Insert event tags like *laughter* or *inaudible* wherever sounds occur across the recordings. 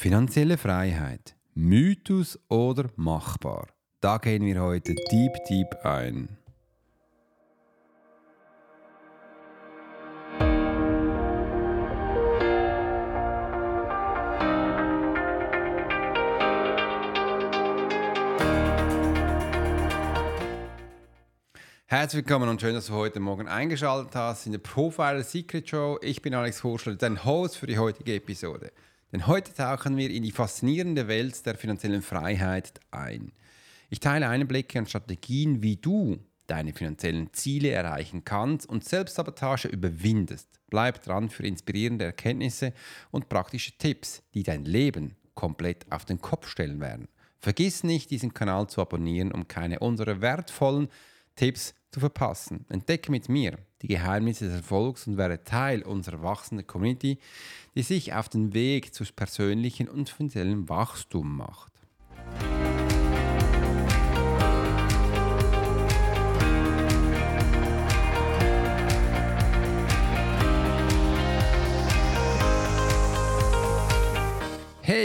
Finanzielle Freiheit, Mythos oder machbar? Da gehen wir heute deep, deep ein. Herzlich willkommen und schön, dass du heute Morgen eingeschaltet hast in der Profiler Secret Show. Ich bin Alex Horschel, dein Host für die heutige Episode. Denn heute tauchen wir in die faszinierende Welt der finanziellen Freiheit ein. Ich teile Einblicke und Strategien, wie du deine finanziellen Ziele erreichen kannst und Selbstsabotage überwindest. Bleib dran für inspirierende Erkenntnisse und praktische Tipps, die dein Leben komplett auf den Kopf stellen werden. Vergiss nicht, diesen Kanal zu abonnieren, um keine unserer wertvollen Tipps zu verpassen. Entdecke mit mir die Geheimnisse des Erfolgs und werde Teil unserer wachsenden Community, die sich auf den Weg zu persönlichen und finanziellen Wachstum macht.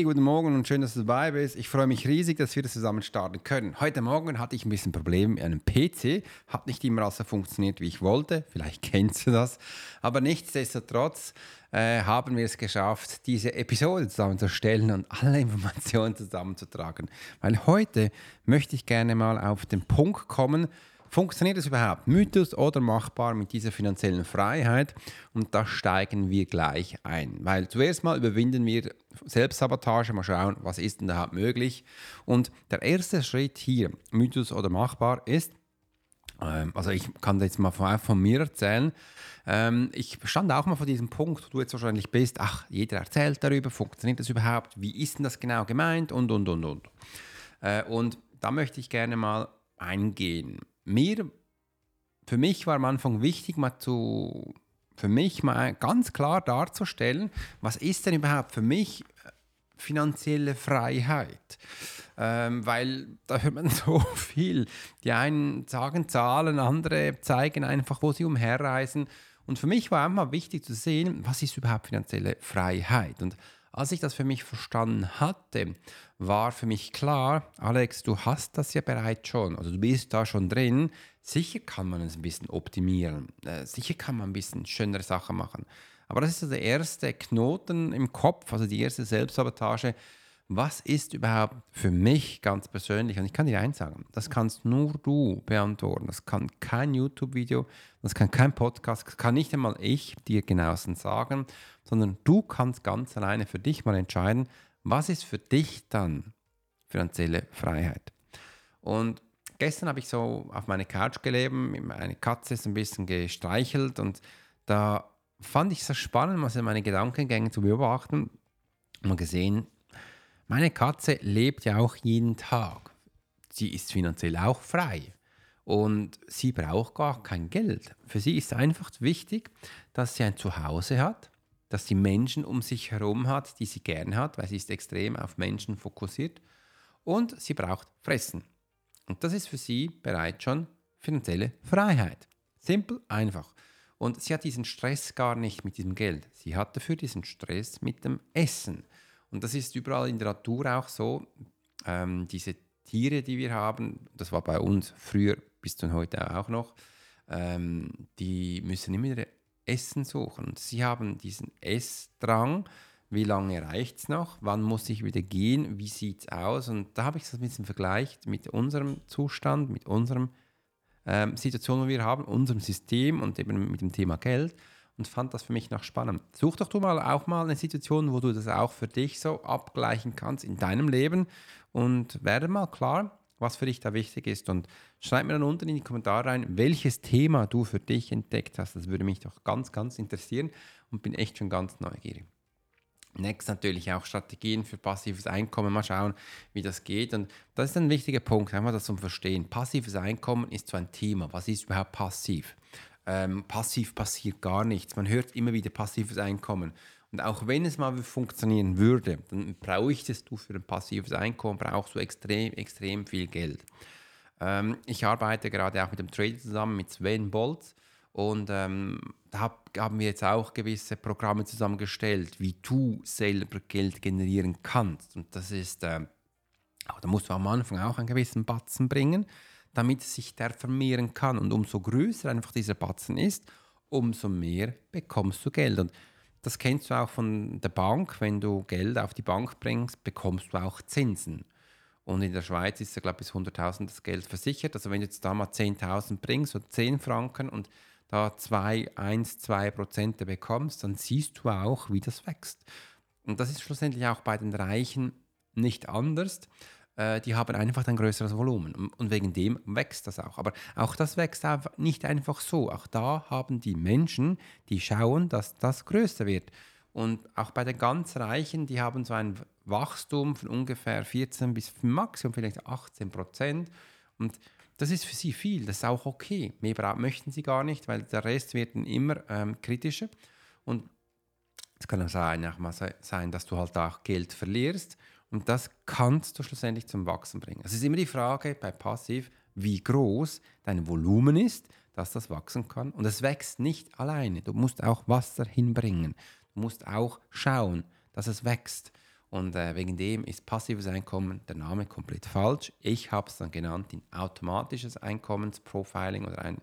Hey, guten Morgen und schön, dass du dabei bist. Ich freue mich riesig, dass wir das zusammen starten können. Heute Morgen hatte ich ein bisschen Probleme mit einem PC. Hat nicht immer so funktioniert, wie ich wollte. Vielleicht *laughs* kennst du das. Aber nichtsdestotrotz äh, haben wir es geschafft, diese Episode zusammenzustellen und alle Informationen zusammenzutragen. Weil heute möchte ich gerne mal auf den Punkt kommen, Funktioniert es überhaupt? Mythos oder machbar mit dieser finanziellen Freiheit? Und da steigen wir gleich ein. Weil zuerst mal überwinden wir Selbstsabotage, mal schauen, was ist denn da möglich. Und der erste Schritt hier, Mythos oder machbar, ist, ähm, also ich kann jetzt mal von, von mir erzählen, ähm, ich stand auch mal vor diesem Punkt, wo du jetzt wahrscheinlich bist, ach, jeder erzählt darüber, funktioniert das überhaupt, wie ist denn das genau gemeint und, und, und, und. Äh, und da möchte ich gerne mal eingehen mir, für mich war am Anfang wichtig, mal zu, für mich mal ganz klar darzustellen, was ist denn überhaupt für mich äh, finanzielle Freiheit? Ähm, weil da hört man *laughs* so viel. Die einen sagen Zahlen, andere zeigen einfach, wo sie umherreisen. Und für mich war einfach wichtig zu sehen, was ist überhaupt finanzielle Freiheit? Und als ich das für mich verstanden hatte, war für mich klar, Alex, du hast das ja bereits schon, also du bist da schon drin. Sicher kann man es ein bisschen optimieren, äh, sicher kann man ein bisschen schönere Sachen machen. Aber das ist also der erste Knoten im Kopf, also die erste Selbstsabotage. Was ist überhaupt für mich ganz persönlich? Und ich kann dir eins sagen, das kannst nur du beantworten. Das kann kein YouTube-Video, das kann kein Podcast, das kann nicht einmal ich dir genauestens sagen, sondern du kannst ganz alleine für dich mal entscheiden, was ist für dich dann finanzielle Freiheit. Und gestern habe ich so auf meine Couch gelebt, meine Katze ist ein bisschen gestreichelt und da fand ich es so spannend, mal so meine Gedankengänge zu beobachten und gesehen, meine Katze lebt ja auch jeden Tag. Sie ist finanziell auch frei und sie braucht gar kein Geld. Für sie ist einfach wichtig, dass sie ein Zuhause hat, dass sie Menschen um sich herum hat, die sie gern hat, weil sie ist extrem auf Menschen fokussiert und sie braucht Fressen. Und das ist für sie bereits schon finanzielle Freiheit. Simpel, einfach. Und sie hat diesen Stress gar nicht mit diesem Geld. Sie hat dafür diesen Stress mit dem Essen. Und das ist überall in der Natur auch so. Ähm, diese Tiere, die wir haben, das war bei uns früher bis zu heute auch noch, ähm, die müssen immer Essen suchen. Sie haben diesen Essdrang. Wie lange reicht es noch? Wann muss ich wieder gehen? Wie sieht es aus? Und da habe ich das ein bisschen vergleicht mit unserem Zustand, mit unserer ähm, Situation, die wir haben, unserem System und eben mit dem Thema Geld und fand das für mich noch spannend. Such doch du mal auch mal eine Situation, wo du das auch für dich so abgleichen kannst in deinem Leben und werde mal klar, was für dich da wichtig ist. Und schreib mir dann unten in die Kommentare rein, welches Thema du für dich entdeckt hast. Das würde mich doch ganz, ganz interessieren und bin echt schon ganz neugierig. Next natürlich auch Strategien für passives Einkommen. Mal schauen, wie das geht. Und das ist ein wichtiger Punkt, einmal das zum Verstehen. Passives Einkommen ist so ein Thema. Was ist überhaupt passiv? Ähm, passiv passiert gar nichts. Man hört immer wieder passives Einkommen. Und auch wenn es mal funktionieren würde, dann bräuchtest du für ein passives Einkommen brauchst du extrem, extrem viel Geld. Ähm, ich arbeite gerade auch mit dem Trader zusammen, mit Sven Bolz. Und ähm, da haben wir jetzt auch gewisse Programme zusammengestellt, wie du selber Geld generieren kannst. Und das ist, äh, da musst du am Anfang auch einen gewissen Batzen bringen, damit sich der vermehren kann. Und umso größer einfach dieser Batzen ist, umso mehr bekommst du Geld. Und das kennst du auch von der Bank. Wenn du Geld auf die Bank bringst, bekommst du auch Zinsen. Und in der Schweiz ist ja, glaube ich, bis 100.000 das Geld versichert. Also wenn du jetzt da mal 10.000 bringst, so 10 Franken und da 2, 1, 2 Prozent bekommst, dann siehst du auch, wie das wächst. Und das ist schlussendlich auch bei den Reichen nicht anders. Äh, die haben einfach ein größeres Volumen und wegen dem wächst das auch. Aber auch das wächst nicht einfach so. Auch da haben die Menschen, die schauen, dass das größer wird. Und auch bei den ganz Reichen, die haben so ein Wachstum von ungefähr 14 bis maximum vielleicht 18 Prozent. Und das ist für sie viel, das ist auch okay. Mehr möchten sie gar nicht, weil der Rest wird dann immer ähm, kritischer. Und es kann auch sein, auch mal sein, dass du halt auch Geld verlierst. Und das kannst du schlussendlich zum Wachsen bringen. Es ist immer die Frage bei Passiv, wie groß dein Volumen ist, dass das wachsen kann. Und es wächst nicht alleine. Du musst auch Wasser hinbringen. Du musst auch schauen, dass es wächst. Und äh, wegen dem ist passives Einkommen der Name komplett falsch. Ich habe es dann genannt in automatisches Einkommensprofiling oder ein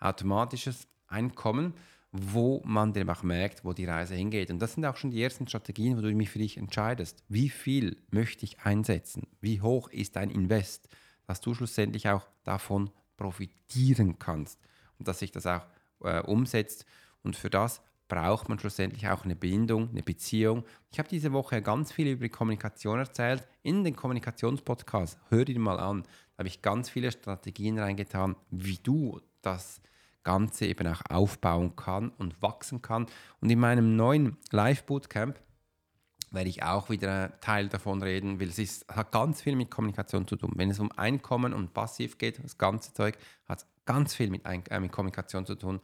automatisches Einkommen, wo man dann auch merkt, wo die Reise hingeht. Und das sind auch schon die ersten Strategien, wo du mich für dich entscheidest. Wie viel möchte ich einsetzen? Wie hoch ist dein Invest? Dass du schlussendlich auch davon profitieren kannst und dass sich das auch äh, umsetzt. Und für das braucht man schlussendlich auch eine Bindung, eine Beziehung. Ich habe diese Woche ganz viel über die Kommunikation erzählt. In den Kommunikationspodcast, hör ihn mal an. Da habe ich ganz viele Strategien reingetan, wie du das Ganze eben auch aufbauen kann und wachsen kann. Und in meinem neuen Live-Bootcamp werde ich auch wieder einen Teil davon reden, weil es ist, hat ganz viel mit Kommunikation zu tun. Wenn es um Einkommen und Passiv geht, das ganze Zeug hat ganz viel mit, Ein äh, mit Kommunikation zu tun.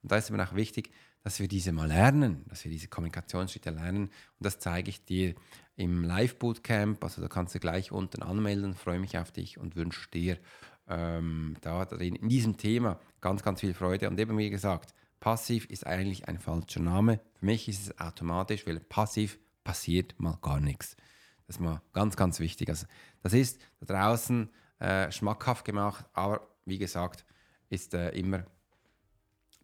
Und da ist eben auch wichtig, dass wir diese mal lernen, dass wir diese Kommunikationsschritte lernen. Und das zeige ich dir im Live-Bootcamp. Also da kannst du gleich unten anmelden. Freue mich auf dich und wünsche dir ähm, da drin, in diesem Thema ganz, ganz viel Freude. Und eben wie gesagt, passiv ist eigentlich ein falscher Name. Für mich ist es automatisch, weil passiv passiert mal gar nichts. Das ist mal ganz, ganz wichtig. Also das ist da draußen äh, schmackhaft gemacht, aber wie gesagt, ist äh, immer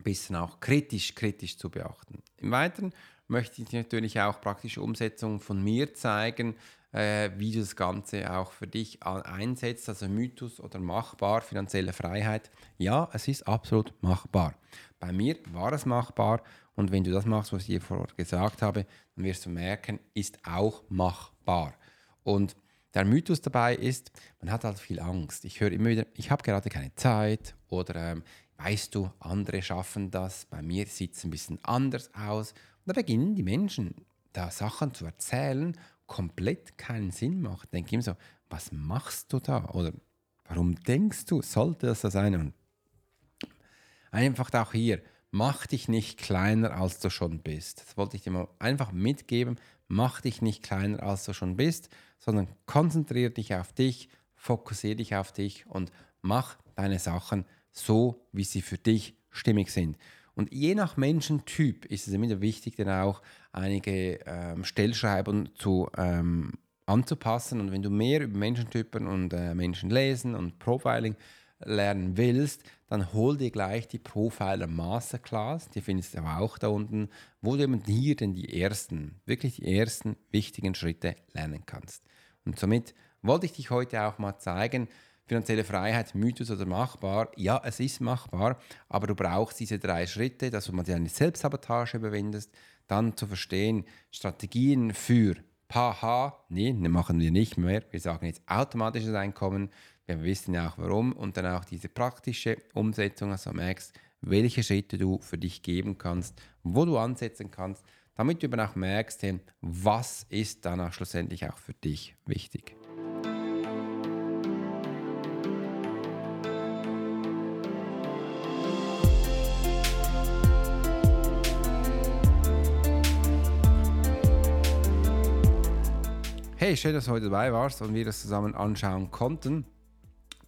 bisschen auch kritisch, kritisch zu beachten. Im Weiteren möchte ich natürlich auch praktische Umsetzungen von mir zeigen, äh, wie du das Ganze auch für dich einsetzt, also Mythos oder machbar, finanzielle Freiheit. Ja, es ist absolut machbar. Bei mir war es machbar und wenn du das machst, was ich dir vorher gesagt habe, dann wirst du merken, ist auch machbar. Und der Mythos dabei ist, man hat halt viel Angst. Ich höre immer wieder, ich habe gerade keine Zeit oder ähm, weißt du, andere schaffen das, bei mir sieht es ein bisschen anders aus. Und da beginnen die Menschen, da Sachen zu erzählen, komplett keinen Sinn macht. Denke ich immer so, was machst du da? Oder warum denkst du, sollte das so sein? Und einfach auch hier, mach dich nicht kleiner, als du schon bist. Das wollte ich dir mal einfach mitgeben. Mach dich nicht kleiner, als du schon bist, sondern konzentriere dich auf dich, fokussiere dich auf dich und mach deine Sachen so, wie sie für dich stimmig sind. Und je nach Menschentyp ist es immer wichtig, dann auch einige ähm, Stellschreiben zu, ähm, anzupassen. Und wenn du mehr über Menschentypen und äh, Menschen lesen und Profiling lernen willst, dann hol dir gleich die Profiler Masterclass. Die findest du aber auch da unten, wo du eben hier denn die ersten, wirklich die ersten wichtigen Schritte lernen kannst. Und somit wollte ich dich heute auch mal zeigen, finanzielle Freiheit, Mythos oder machbar? Ja, es ist machbar, aber du brauchst diese drei Schritte, dass du mal deine Selbstsabotage überwindest, dann zu verstehen, Strategien für Paha, nee, ne, machen wir nicht mehr. Wir sagen jetzt automatisches Einkommen. Wir wissen ja auch warum und dann auch diese praktische Umsetzung, also merkst, welche Schritte du für dich geben kannst, wo du ansetzen kannst, damit du eben auch merkst, was ist dann auch schlussendlich auch für dich wichtig. Hey, schön, dass du heute dabei warst und wir das zusammen anschauen konnten.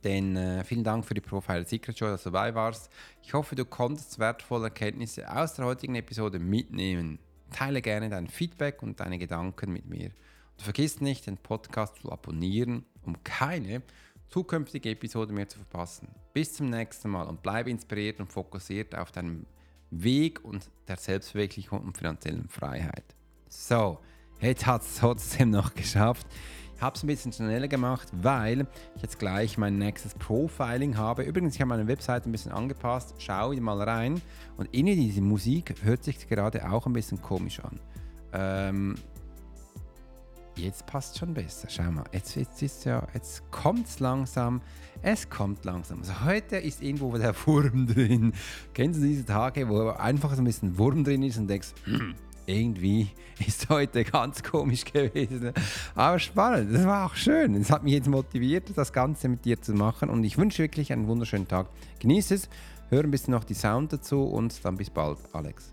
Denn äh, vielen Dank für die Profile Secret Show, dass du dabei warst. Ich hoffe, du konntest wertvolle Erkenntnisse aus der heutigen Episode mitnehmen. Teile gerne dein Feedback und deine Gedanken mit mir. Und vergiss nicht, den Podcast zu abonnieren, um keine zukünftige Episode mehr zu verpassen. Bis zum nächsten Mal und bleib inspiriert und fokussiert auf deinem Weg und der Selbstverwirklichung und finanziellen Freiheit. So, jetzt hat es trotzdem noch geschafft. Ich habe es ein bisschen schneller gemacht, weil ich jetzt gleich mein nächstes Profiling habe. Übrigens, ich habe meine Webseite ein bisschen angepasst. Schau mal rein. Und in diese Musik hört sich gerade auch ein bisschen komisch an. Ähm, jetzt passt schon besser. Schau mal, jetzt, jetzt ist ja, jetzt kommt es langsam. Es kommt langsam. Also heute ist irgendwo der *laughs* Wurm drin. Kennst du diese Tage, wo einfach so ein bisschen Wurm drin ist und denkst, hm, *clears throat* irgendwie *laughs* ist heute ganz komisch gewesen. Aber spannend, das war auch schön. Es hat mich jetzt motiviert, das Ganze mit dir zu machen und ich wünsche wirklich einen wunderschönen Tag. Genieße es, höre ein bisschen noch die Sound dazu und dann bis bald, Alex.